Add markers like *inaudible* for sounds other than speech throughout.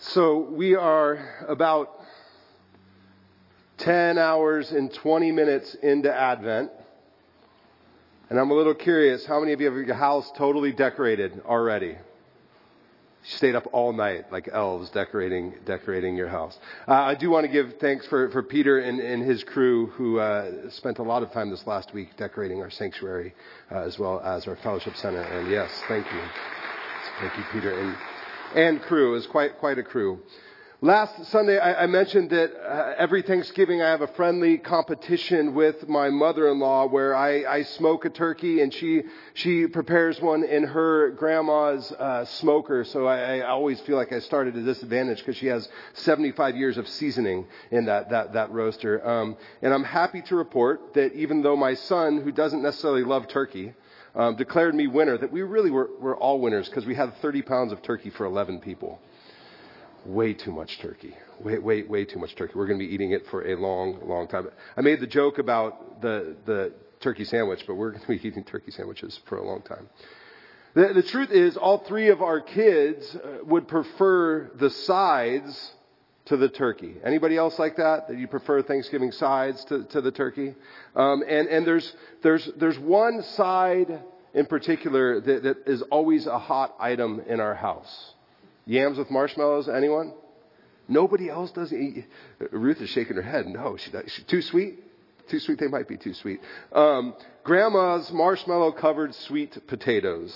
So we are about 10 hours and 20 minutes into Advent. And I'm a little curious, how many of you have your house totally decorated already? stayed up all night like elves decorating decorating your house. Uh, I do want to give thanks for, for Peter and, and his crew who uh, spent a lot of time this last week decorating our sanctuary uh, as well as our fellowship center. And yes, thank you, thank you, Peter and and crew. Was quite quite a crew. Last Sunday, I, I mentioned that uh, every Thanksgiving I have a friendly competition with my mother-in-law where I, I smoke a turkey and she she prepares one in her grandma's uh, smoker. So I, I always feel like I started at a disadvantage because she has 75 years of seasoning in that that that roaster. Um, and I'm happy to report that even though my son, who doesn't necessarily love turkey, um, declared me winner, that we really were, were all winners because we had 30 pounds of turkey for 11 people way too much turkey. Way, way, way too much turkey. We're going to be eating it for a long, long time. I made the joke about the, the turkey sandwich, but we're *laughs* going to be eating turkey sandwiches for a long time. The, the truth is, all three of our kids uh, would prefer the sides to the turkey. Anybody else like that? That you prefer Thanksgiving sides to, to the turkey? Um, and and there's there's there's one side in particular that, that is always a hot item in our house. Yams with marshmallows, anyone? Nobody else does eat. Ruth is shaking her head. No, she, she too sweet. Too sweet. They might be too sweet. Um, grandma's marshmallow covered sweet potatoes.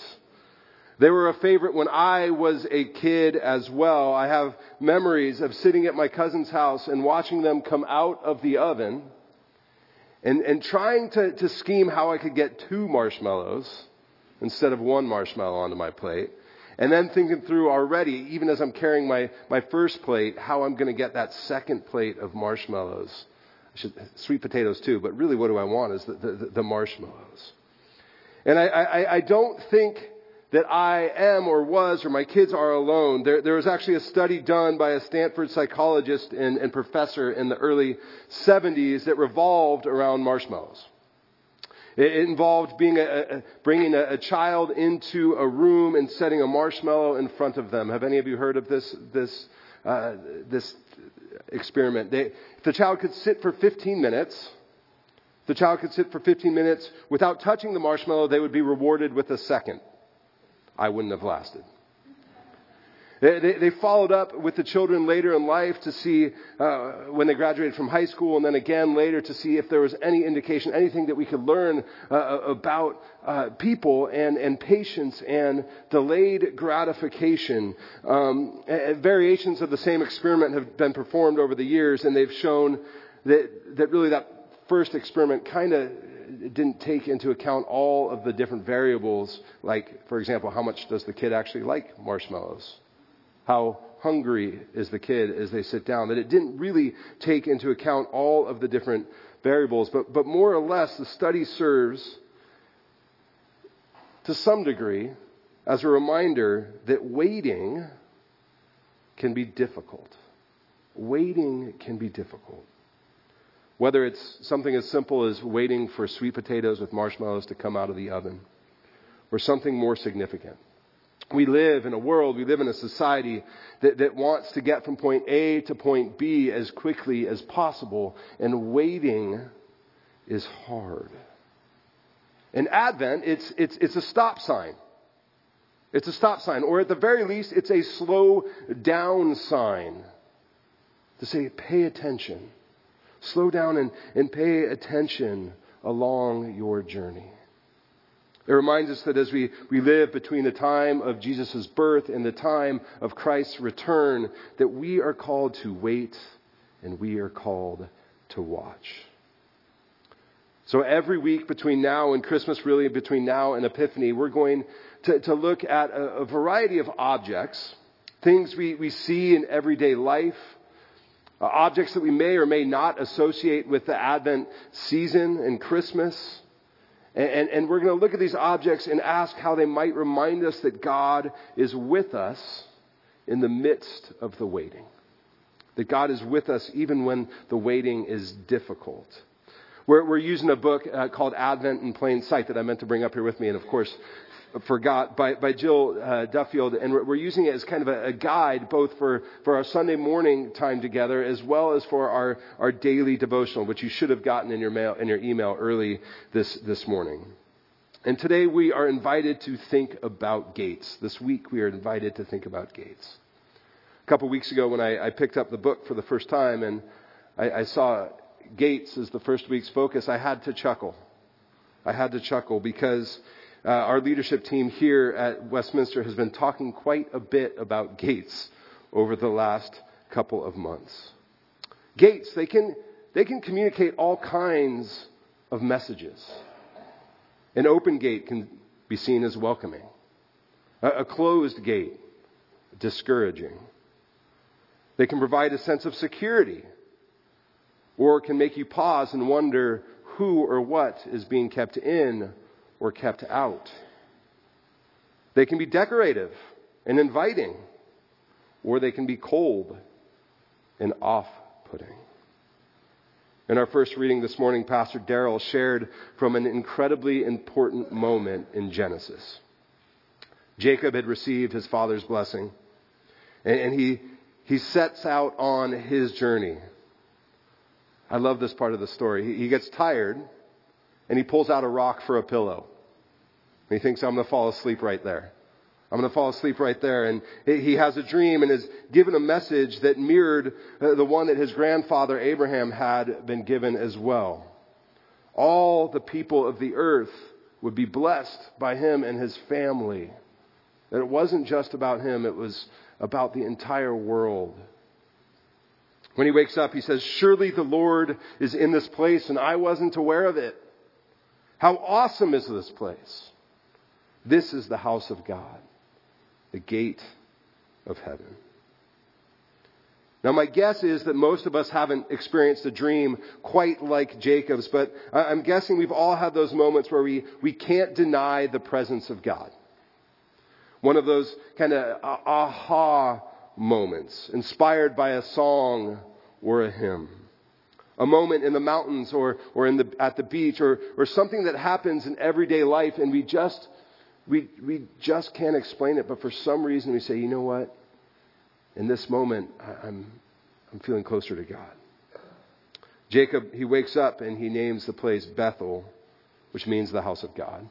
They were a favorite when I was a kid as well. I have memories of sitting at my cousin's house and watching them come out of the oven and, and trying to, to scheme how I could get two marshmallows instead of one marshmallow onto my plate. And then thinking through already, even as I'm carrying my, my first plate, how I'm going to get that second plate of marshmallows. Should, sweet potatoes too, but really what do I want is the, the, the marshmallows. And I, I, I, don't think that I am or was or my kids are alone. There, there was actually a study done by a Stanford psychologist and, and professor in the early 70s that revolved around marshmallows. It involved being a, a, bringing a, a, child into a room and setting a marshmallow in front of them. Have any of you heard of this, this, uh, this experiment? They, if the child could sit for 15 minutes, the child could sit for 15 minutes without touching the marshmallow, they would be rewarded with a second. I wouldn't have lasted. They, they, they, followed up with the children later in life to see uh, when they graduated from high school, and then again later to see if there was any indication, anything that we could learn uh, about uh, people and, and patience and delayed gratification. Um, variations of the same experiment have been performed over the years, and they've shown that, that really that first experiment kind of didn't take into account all of the different variables, like, for example, how much does the kid actually like marshmallows? how hungry is the kid as they sit down, that it didn't really take into account all of the different variables, but, but more or less the study serves to some degree as a reminder that waiting can be difficult. Waiting can be difficult. Whether it's something as simple as waiting for sweet potatoes with marshmallows to come out of the oven, or something more significant we live in a world, we live in a society that, that wants to get from point A to point B as quickly as possible, and waiting is hard. In Advent, it's, it's, it's a stop sign. It's a stop sign, or at the very least, it's a slow down sign to say, pay attention. Slow down and, and pay attention along your journey. It reminds us that as we, we live between the time of Jesus' birth and the time of Christ's return, that we are called to wait and we are called to watch. So every week between now and Christmas, really between now and Epiphany, we're going to, to look at a, a variety of objects, things we, we see in everyday life, uh, objects that we may or may not associate with the Advent season and Christmas. And, and, and we're going to look at these objects and ask how they might remind us that God is with us in the midst of the waiting. That God is with us even when the waiting is difficult. We're, we're using a book uh, called Advent in Plain Sight that I meant to bring up here with me. And of course, Forgot by, by Jill uh, Duffield, and we're, we're using it as kind of a, a, guide both for, for our Sunday morning time together as well as for our, our daily devotional, which you should have gotten in your mail in your email early this this morning. And today we are invited to think about gates. This week we are invited to think about gates. A couple weeks ago, when I, I picked up the book for the first time and I, I saw gates as the first week's focus, I had to chuckle. I had to chuckle because uh, our leadership team here at Westminster has been talking quite a bit about gates over the last couple of months. Gates, they can, they can communicate all kinds of messages. An open gate can be seen as welcoming. A, a closed gate, discouraging. They can provide a sense of security or can make you pause and wonder who or what is being kept in or kept out. They can be decorative and inviting, or they can be cold and off putting. In our first reading this morning, Pastor Daryl shared from an incredibly important moment in Genesis. Jacob had received his father's blessing, and he, he sets out on his journey. I love this part of the story. He gets tired, and he pulls out a rock for a pillow. And he thinks, I'm going to fall asleep right there. I'm going to fall asleep right there. And he has a dream and is given a message that mirrored uh, the one that his grandfather Abraham had been given as well. All the people of the earth would be blessed by him and his family. That it wasn't just about him, it was about the entire world. When he wakes up, he says, Surely the Lord is in this place, and I wasn't aware of it. How awesome is this place! This is the house of God, the gate of heaven. Now, my guess is that most of us haven't experienced a dream quite like Jacob's, but I'm guessing we've all had those moments where we, we can't deny the presence of God. One of those kind of aha moments, inspired by a song or a hymn. A moment in the mountains or, or in the, at the beach or, or something that happens in everyday life and we just we, we just can't explain it, but for some reason we say, you know what? In this moment, I'm, I'm feeling closer to God. Jacob, he wakes up and he names the place Bethel, which means the house of God,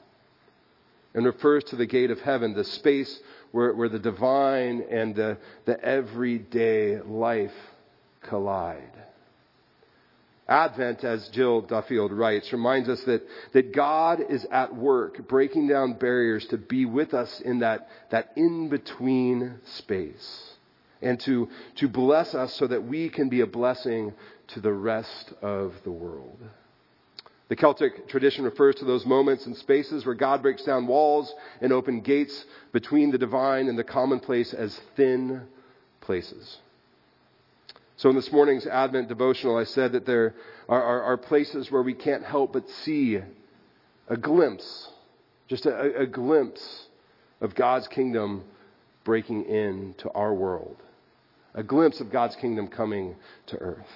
and refers to the gate of heaven, the space where, where the divine and the, the everyday life collide. Advent, as Jill Duffield writes, reminds us that, that God is at work breaking down barriers to be with us in that, that in between space and to, to bless us so that we can be a blessing to the rest of the world. The Celtic tradition refers to those moments and spaces where God breaks down walls and open gates between the divine and the commonplace as thin places. So in this morning's Advent devotional, I said that there are, are, are places where we can't help but see a glimpse, just a, a glimpse of God's kingdom breaking into our world, a glimpse of God's kingdom coming to earth.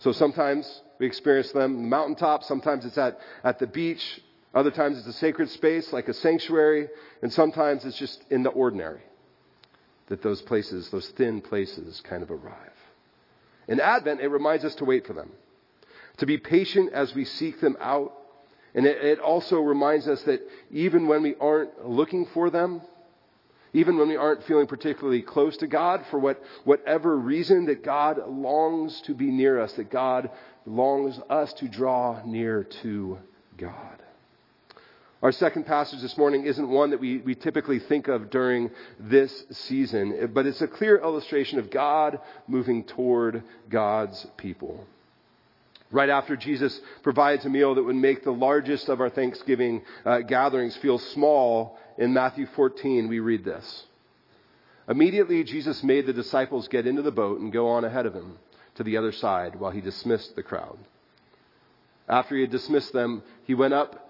So sometimes we experience them on the mountaintop, sometimes it's at, at the beach, other times it's a sacred space like a sanctuary, and sometimes it's just in the ordinary that those places, those thin places, kind of arrive. In Advent, it reminds us to wait for them, to be patient as we seek them out. And it, it also reminds us that even when we aren't looking for them, even when we aren't feeling particularly close to God, for what, whatever reason, that God longs to be near us, that God longs us to draw near to God. Our second passage this morning isn't one that we, we typically think of during this season, but it's a clear illustration of God moving toward God's people. Right after Jesus provides a meal that would make the largest of our Thanksgiving uh, gatherings feel small, in Matthew 14, we read this. Immediately, Jesus made the disciples get into the boat and go on ahead of him to the other side while he dismissed the crowd. After he had dismissed them, he went up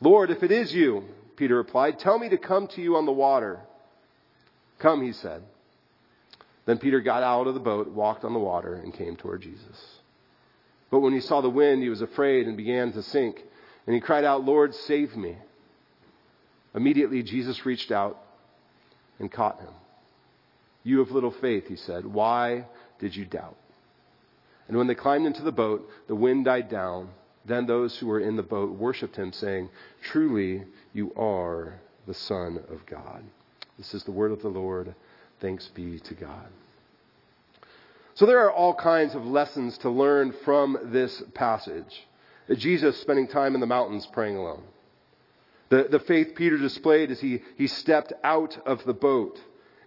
Lord, if it is you, Peter replied, tell me to come to you on the water. Come, he said. Then Peter got out of the boat, walked on the water, and came toward Jesus. But when he saw the wind, he was afraid and began to sink. And he cried out, Lord, save me. Immediately, Jesus reached out and caught him. You have little faith, he said. Why did you doubt? And when they climbed into the boat, the wind died down. Then those who were in the boat worshiped him, saying, Truly, you are the Son of God. This is the word of the Lord. Thanks be to God. So there are all kinds of lessons to learn from this passage. Jesus spending time in the mountains praying alone. The, the faith Peter displayed as he, he stepped out of the boat.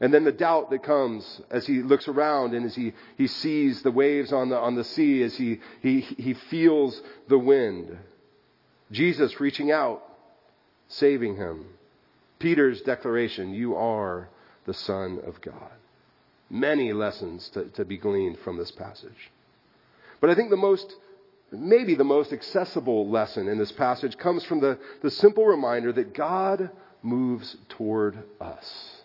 And then the doubt that comes as he looks around and as he, he sees the waves on the, on the sea, as he, he, he feels the wind. Jesus reaching out, saving him. Peter's declaration, You are the Son of God. Many lessons to, to be gleaned from this passage. But I think the most maybe the most accessible lesson in this passage comes from the, the simple reminder that God moves toward us.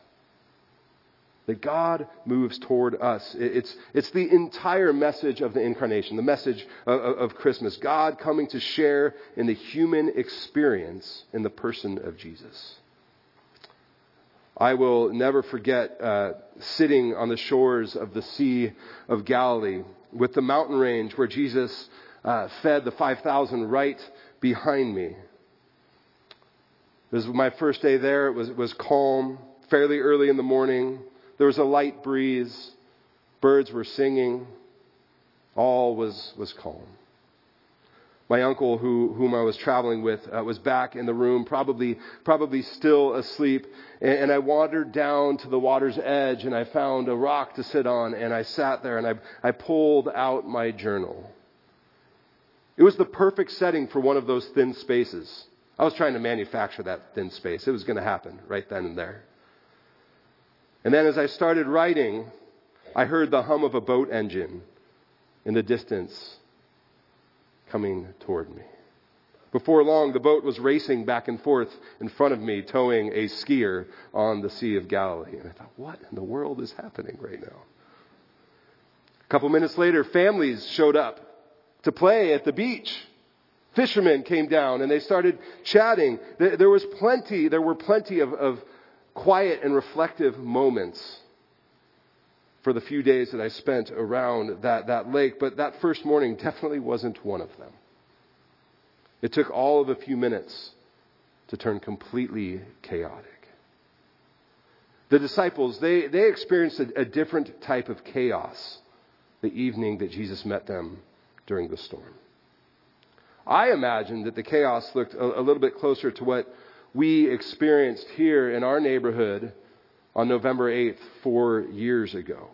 That God moves toward us. It's, it's the entire message of the incarnation, the message of, of Christmas. God coming to share in the human experience in the person of Jesus. I will never forget uh, sitting on the shores of the Sea of Galilee with the mountain range where Jesus uh, fed the 5,000 right behind me. This was my first day there. It was, it was calm, fairly early in the morning. There was a light breeze. Birds were singing. All was, was calm. My uncle, who, whom I was traveling with, uh, was back in the room, probably, probably still asleep. And, and, I wandered down to the water's edge and I found a rock to sit on and I sat there and I, I pulled out my journal. It was the perfect setting for one of those thin spaces. I was trying to manufacture that thin space. It was going to happen right then and there. And then as I started writing, I heard the hum of a boat engine in the distance coming toward me. Before long, the boat was racing back and forth in front of me, towing a skier on the Sea of Galilee. And I thought, what in the world is happening right now? A couple minutes later, families showed up to play at the beach. Fishermen came down and they started chatting. There was plenty, there were plenty of, of quiet and reflective moments for the few days that I spent around that, that lake, but that first morning definitely wasn't one of them. It took all of a few minutes to turn completely chaotic. The disciples, they, they experienced a, a different type of chaos the evening that Jesus met them during the storm. I imagine that the chaos looked a, a little bit closer to what we experienced here in our neighborhood on November 8th, four years ago,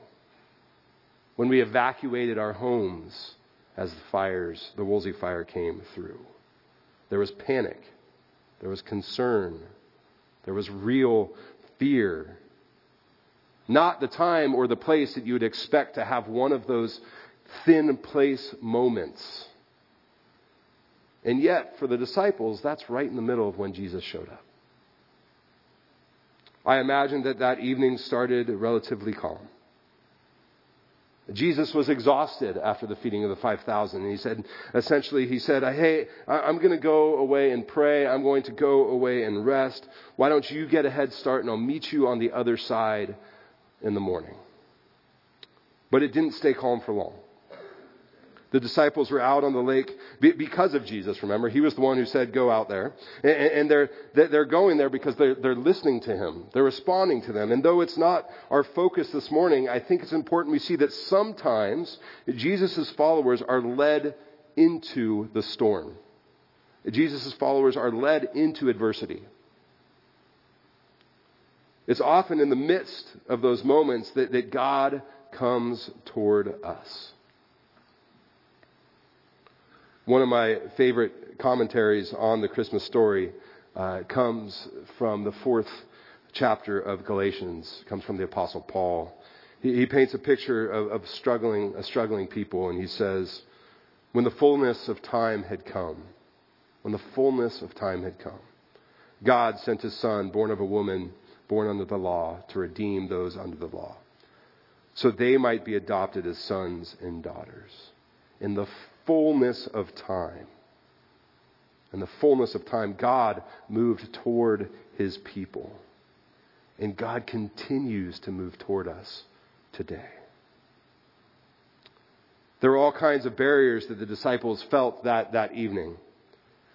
when we evacuated our homes as the fires, the Woolsey fire came through. There was panic, there was concern, there was real fear. Not the time or the place that you would expect to have one of those thin place moments. And yet, for the disciples, that's right in the middle of when Jesus showed up. I imagine that that evening started relatively calm. Jesus was exhausted after the feeding of the 5,000. And he said, essentially, he said, Hey, I'm going to go away and pray. I'm going to go away and rest. Why don't you get a head start and I'll meet you on the other side in the morning? But it didn't stay calm for long. The disciples were out on the lake because of Jesus, remember? He was the one who said, go out there. And they're, they're going there because they're, they're listening to him. They're responding to them. And though it's not our focus this morning, I think it's important we see that sometimes Jesus' followers are led into the storm. Jesus' followers are led into adversity. It's often in the midst of those moments that, that God comes toward us. One of my favorite commentaries on the Christmas story uh, comes from the fourth chapter of Galatians, comes from the Apostle Paul. He, he paints a picture of, of struggling, a struggling people, and he says, When the fullness of time had come, when the fullness of time had come, God sent his Son, born of a woman, born under the law, to redeem those under the law, so they might be adopted as sons and daughters. In the fullness of time, in the fullness of time, God moved toward his people. And God continues to move toward us today. There were all kinds of barriers that the disciples felt that, that evening.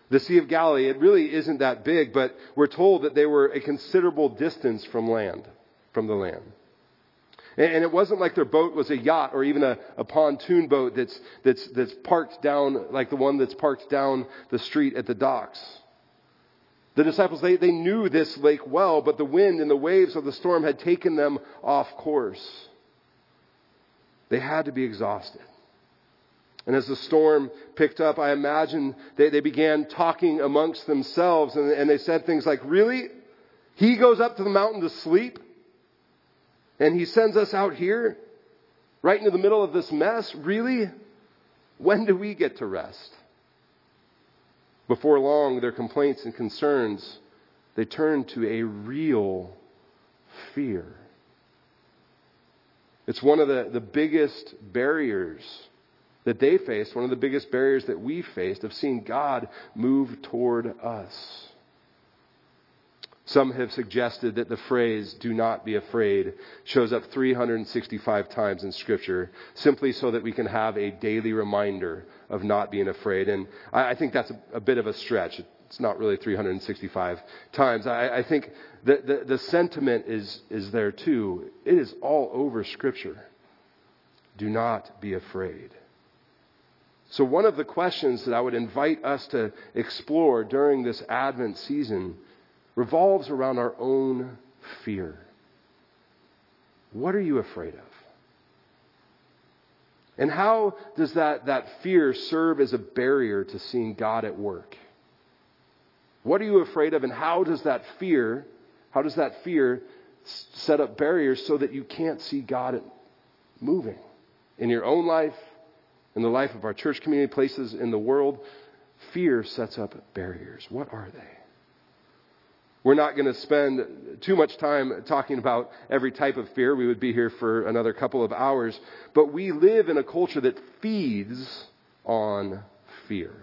The Sea of Galilee, it really isn't that big, but we're told that they were a considerable distance from land, from the land. And it wasn't like their boat was a yacht or even a, a, pontoon boat that's, that's, that's parked down, like the one that's parked down the street at the docks. The disciples, they, they knew this lake well, but the wind and the waves of the storm had taken them off course. They had to be exhausted. And as the storm picked up, I imagine they, they began talking amongst themselves and, and they said things like, Really? He goes up to the mountain to sleep? And he sends us out here? Right into the middle of this mess? Really? When do we get to rest? Before long, their complaints and concerns, they turn to a real fear. It's one of the, the biggest barriers that they faced, one of the biggest barriers that we faced of seeing God move toward us. Some have suggested that the phrase, do not be afraid, shows up 365 times in Scripture, simply so that we can have a daily reminder of not being afraid. And I, think that's a, bit of a stretch. It's not really 365 times. I, think the sentiment is, is there too. It is all over Scripture. Do not be afraid. So, one of the questions that I would invite us to explore during this Advent season revolves around our own fear. What are you afraid of? And how does that, that fear serve as a barrier to seeing God at work? What are you afraid of, and how does that fear, how does that fear set up barriers so that you can't see God moving in your own life, in the life of our church community, places in the world? Fear sets up barriers. What are they? We're not going to spend too much time talking about every type of fear. We would be here for another couple of hours. But we live in a culture that feeds on fear.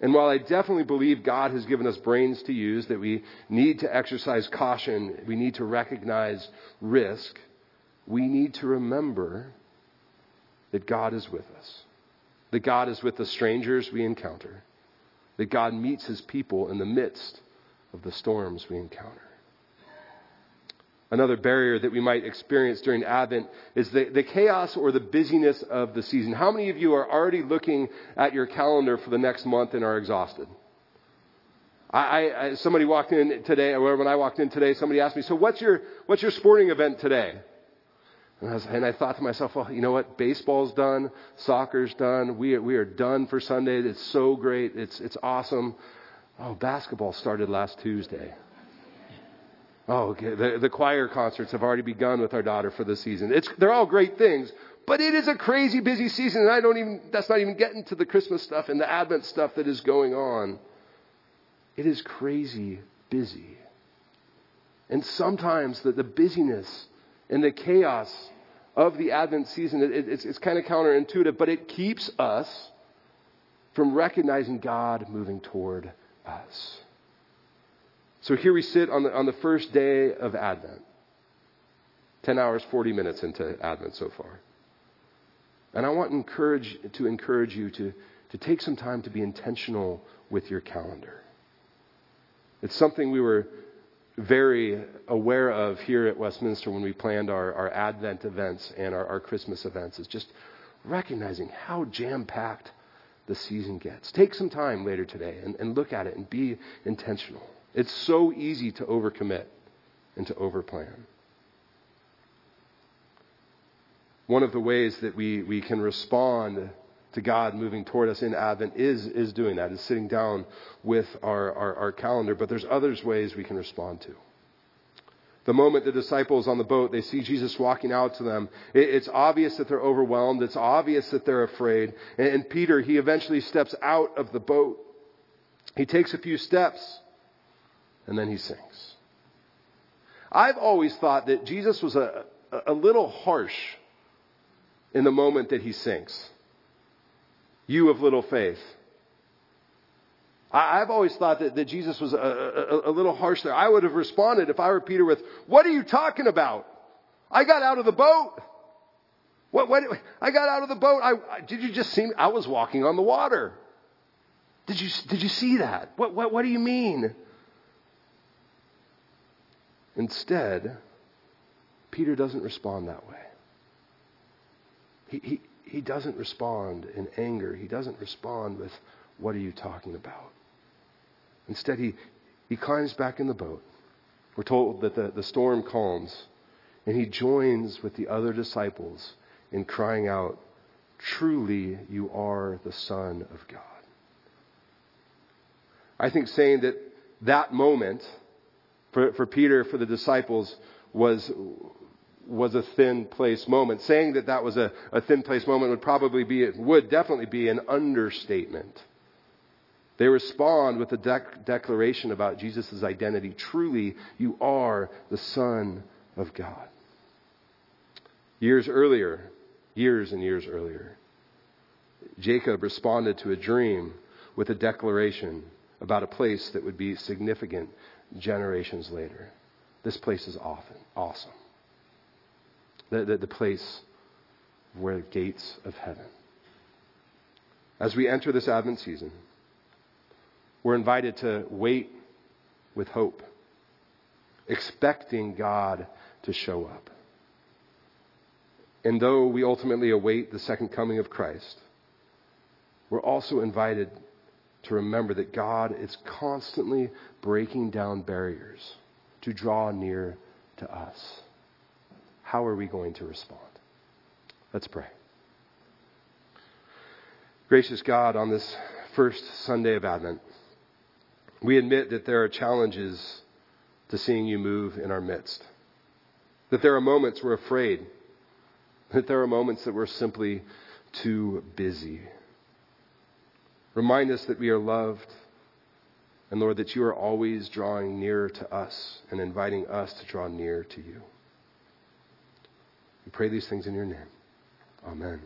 And while I definitely believe God has given us brains to use, that we need to exercise caution, we need to recognize risk, we need to remember that God is with us. That God is with the strangers we encounter. That God meets his people in the midst of the storms we encounter. Another barrier that we might experience during Advent is the, the chaos or the busyness of the season. How many of you are already looking at your calendar for the next month and are exhausted? I, I, somebody walked in today, or when I walked in today, somebody asked me, "So what's your what's your sporting event today?" And I, was, and I thought to myself, "Well, you know what? Baseball's done, soccer's done. We we are done for Sunday. It's so great. It's it's awesome. Oh, basketball started last Tuesday. Oh, okay. The, the choir concerts have already begun with our daughter for the season. It's, they're all great things, but it is a crazy busy season, and I don't even, that's not even getting to the Christmas stuff and the Advent stuff that is going on. It is crazy busy. And sometimes the, the busyness and the chaos of the Advent season, it, it's, it's kind of counterintuitive, but it keeps us from recognizing God moving toward us. So here we sit on the, on the first day of Advent. 10 hours, 40 minutes into Advent so far. And I want to encourage, to encourage you to, to take some time to be intentional with your calendar. It's something we were very aware of here at Westminster when we planned our, our Advent events and our, our Christmas events, is just recognizing how jam packed the season gets. Take some time later today and, and look at it and be intentional. It's so easy to overcommit and to overplan. One of the ways that we, we can respond to God moving toward us in Advent is, is doing that, is sitting down with our, our, our calendar, but there's others ways we can respond to. The moment the disciples on the boat, they see Jesus walking out to them, it's obvious that they're overwhelmed. It's obvious that they're afraid. And, Peter, he eventually steps out of the boat. He takes a few steps and then he sinks. I've always thought that Jesus was a, a little harsh in the moment that he sinks. You of little faith. I, have always thought that, that Jesus was a, a, a little harsh there. I would have responded if I were Peter with, What are you talking about? I got out of the boat. What, what, I got out of the boat. I, did you just see me? I was walking on the water. Did you, did you see that? What, what, what do you mean? Instead, Peter doesn't respond that way. He, he, he doesn't respond in anger. He doesn't respond with, What are you talking about? Instead, he, he climbs back in the boat. We're told that the, the storm calms, and he joins with the other disciples in crying out, Truly, you are the Son of God. I think saying that that moment for, for Peter, for the disciples, was, was a thin place moment. Saying that that was a, a thin place moment would probably be, it would definitely be an understatement. They respond with a dec- declaration about Jesus' identity. Truly, you are the Son of God. Years earlier, years and years earlier, Jacob responded to a dream with a declaration about a place that would be significant generations later. This place is often awesome. The, the, the place where the gates of heaven. As we enter this Advent season, we're invited to wait with hope, expecting God to show up. And though we ultimately await the second coming of Christ, we're also invited to remember that God is constantly breaking down barriers to draw near to us. How are we going to respond? Let's pray. Gracious God, on this first Sunday of Advent, we admit that there are challenges to seeing you move in our midst. That there are moments we're afraid. That there are moments that we're simply too busy. Remind us that we are loved. And Lord, that you are always drawing nearer to us and inviting us to draw near to you. We pray these things in your name. Amen.